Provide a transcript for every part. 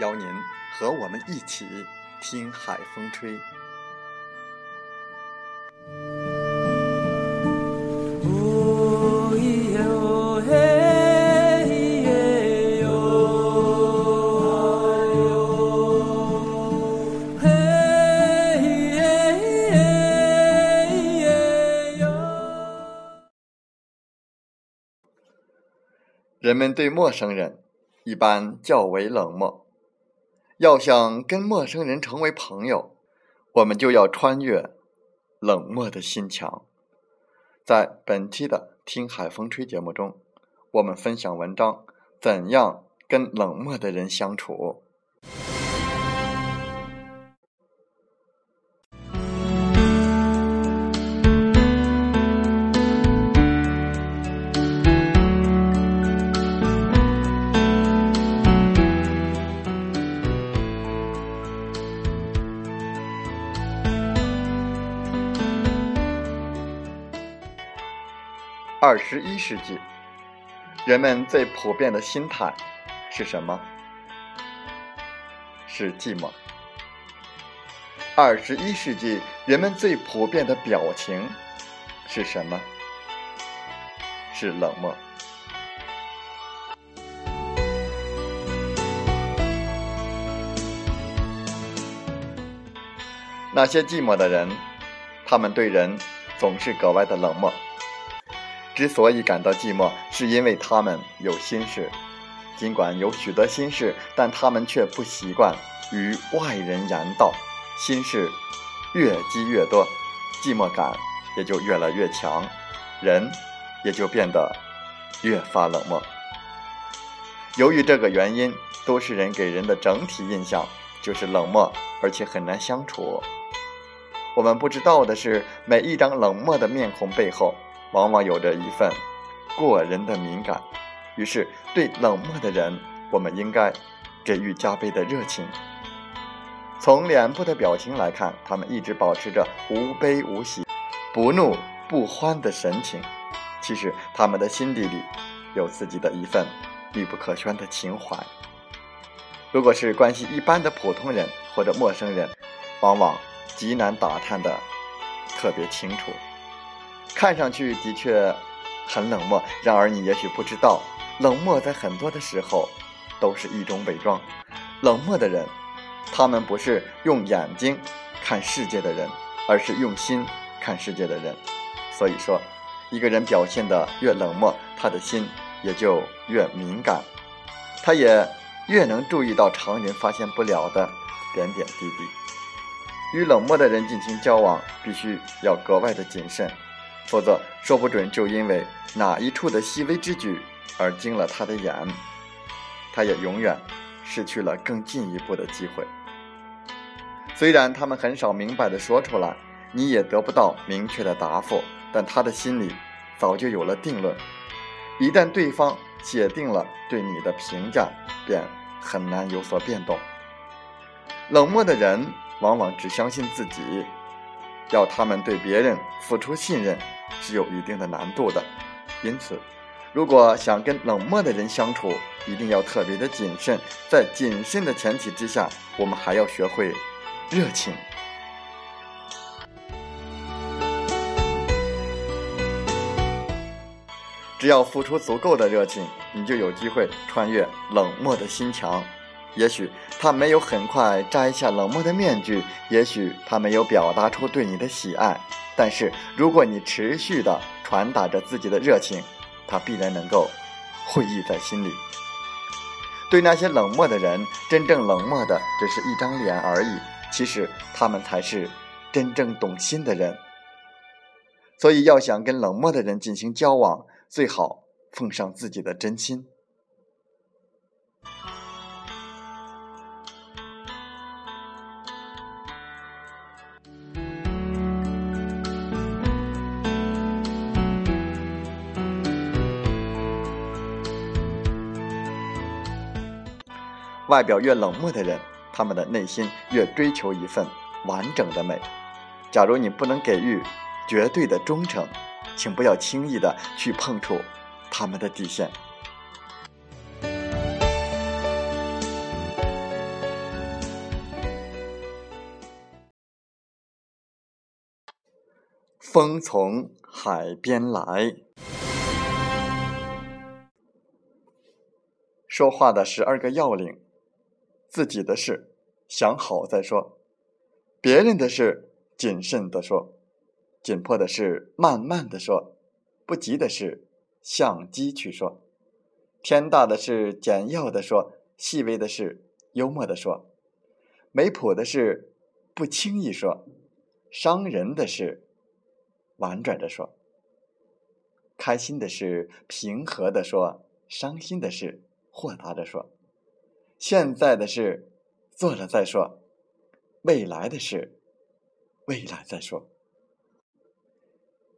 邀您和我们一起听海风吹。人们对陌生人一般较为冷漠。要想跟陌生人成为朋友，我们就要穿越冷漠的心墙。在本期的《听海风吹》节目中，我们分享文章：怎样跟冷漠的人相处。二十一世纪，人们最普遍的心态是什么？是寂寞。二十一世纪，人们最普遍的表情是什么？是冷漠。那些寂寞的人，他们对人总是格外的冷漠。之所以感到寂寞，是因为他们有心事。尽管有许多心事，但他们却不习惯与外人言道。心事越积越多，寂寞感也就越来越强，人也就变得越发冷漠。由于这个原因，都市人给人的整体印象就是冷漠，而且很难相处。我们不知道的是，每一张冷漠的面孔背后。往往有着一份过人的敏感，于是对冷漠的人，我们应该给予加倍的热情。从脸部的表情来看，他们一直保持着无悲无喜、不怒不欢的神情。其实他们的心底里有自己的一份必不可宣的情怀。如果是关系一般的普通人或者陌生人，往往极难打探的特别清楚。看上去的确很冷漠，然而你也许不知道，冷漠在很多的时候都是一种伪装。冷漠的人，他们不是用眼睛看世界的人，而是用心看世界的人。所以说，一个人表现的越冷漠，他的心也就越敏感，他也越能注意到常人发现不了的点点滴滴。与冷漠的人进行交往，必须要格外的谨慎。否则，说不准就因为哪一处的细微之举而惊了他的眼，他也永远失去了更进一步的机会。虽然他们很少明白的说出来，你也得不到明确的答复，但他的心里早就有了定论。一旦对方写定了对你的评价，便很难有所变动。冷漠的人往往只相信自己。要他们对别人付出信任是有一定的难度的，因此，如果想跟冷漠的人相处，一定要特别的谨慎。在谨慎的前提之下，我们还要学会热情。只要付出足够的热情，你就有机会穿越冷漠的心墙。也许他没有很快摘下冷漠的面具，也许他没有表达出对你的喜爱，但是如果你持续的传达着自己的热情，他必然能够会意在心里。对那些冷漠的人，真正冷漠的只是一张脸而已，其实他们才是真正懂心的人。所以，要想跟冷漠的人进行交往，最好奉上自己的真心。外表越冷漠的人，他们的内心越追求一份完整的美。假如你不能给予绝对的忠诚，请不要轻易的去碰触他们的底线。风从海边来，说话的十二个要领。自己的事想好再说，别人的事谨慎的说，紧迫的事慢慢的说，不急的事相机去说，天大的事简要的说，细微的事幽默的说，没谱的事不轻易说，伤人的事婉转着说，开心的事平和的说，伤心的事豁达着说。现在的事做了再说，未来的事未来再说。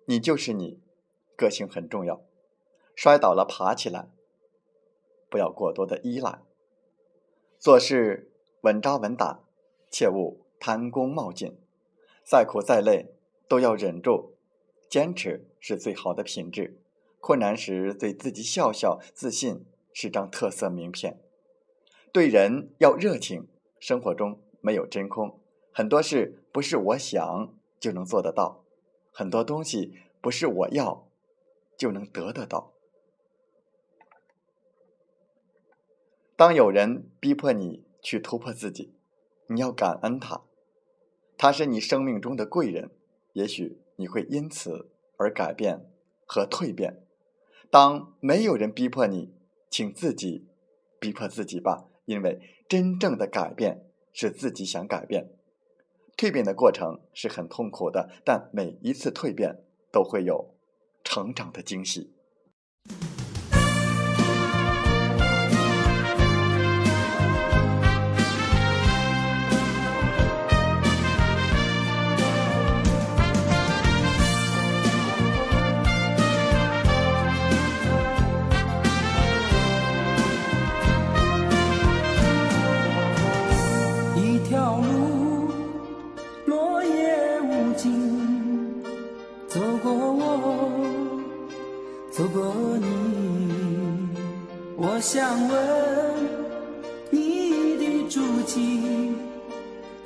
你就是你，个性很重要。摔倒了爬起来，不要过多的依赖。做事稳扎稳打，切勿贪功冒进。再苦再累都要忍住，坚持是最好的品质。困难时对自己笑笑，自信是张特色名片。对人要热情，生活中没有真空，很多事不是我想就能做得到，很多东西不是我要就能得得到。当有人逼迫你去突破自己，你要感恩他，他是你生命中的贵人，也许你会因此而改变和蜕变。当没有人逼迫你，请自己逼迫自己吧。因为真正的改变是自己想改变，蜕变的过程是很痛苦的，但每一次蜕变都会有成长的惊喜。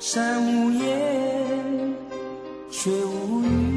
山无言，水无语。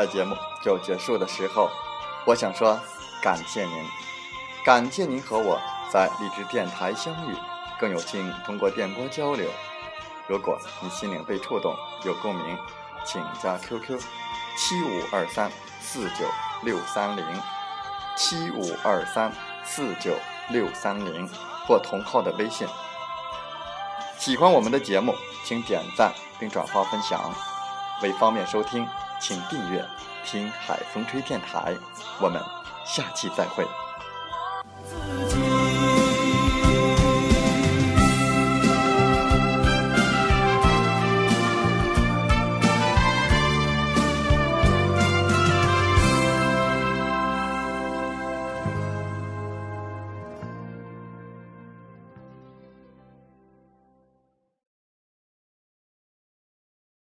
在节目就结束的时候，我想说感谢您，感谢您和我在励志电台相遇，更有幸通过电波交流。如果你心灵被触动，有共鸣，请加 QQ 七五二三四九六三零七五二三四九六三零或同号的微信。喜欢我们的节目，请点赞并转发分享。为方便收听，请订阅“听海风吹电台”。我们下期再会。